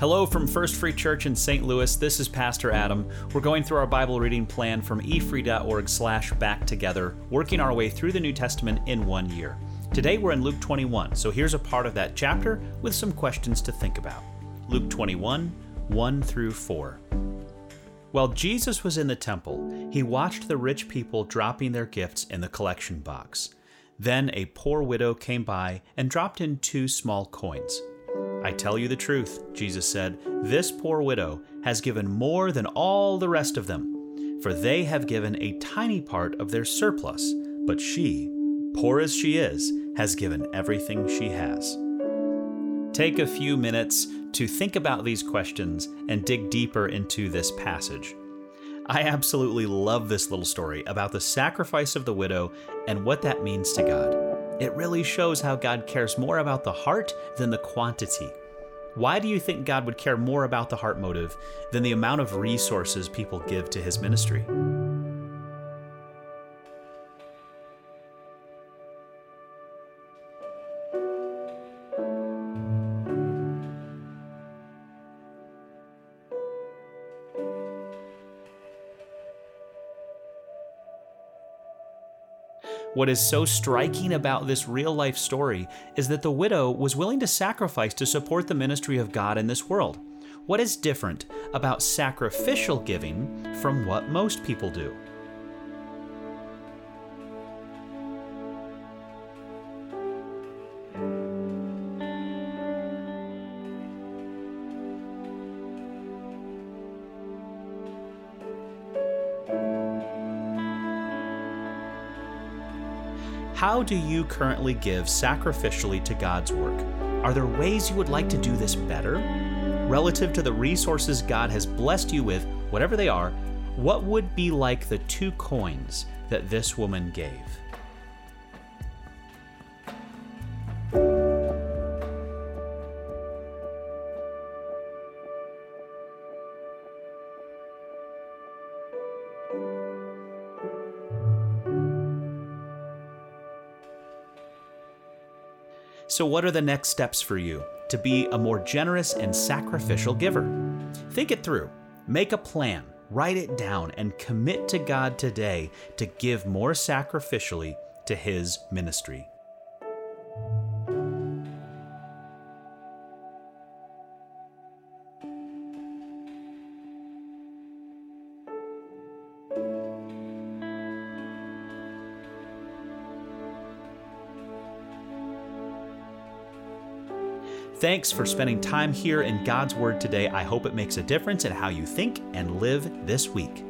Hello from First Free Church in St. Louis. This is Pastor Adam. We're going through our Bible reading plan from efree.org slash back together, working our way through the New Testament in one year. Today we're in Luke 21, so here's a part of that chapter with some questions to think about. Luke 21, 1 through 4. While Jesus was in the temple, he watched the rich people dropping their gifts in the collection box. Then a poor widow came by and dropped in two small coins. I tell you the truth, Jesus said, this poor widow has given more than all the rest of them, for they have given a tiny part of their surplus, but she, poor as she is, has given everything she has. Take a few minutes to think about these questions and dig deeper into this passage. I absolutely love this little story about the sacrifice of the widow and what that means to God. It really shows how God cares more about the heart than the quantity. Why do you think God would care more about the heart motive than the amount of resources people give to his ministry? What is so striking about this real life story is that the widow was willing to sacrifice to support the ministry of God in this world. What is different about sacrificial giving from what most people do? How do you currently give sacrificially to God's work? Are there ways you would like to do this better? Relative to the resources God has blessed you with, whatever they are, what would be like the two coins that this woman gave? So, what are the next steps for you to be a more generous and sacrificial giver? Think it through, make a plan, write it down, and commit to God today to give more sacrificially to His ministry. Thanks for spending time here in God's Word today. I hope it makes a difference in how you think and live this week.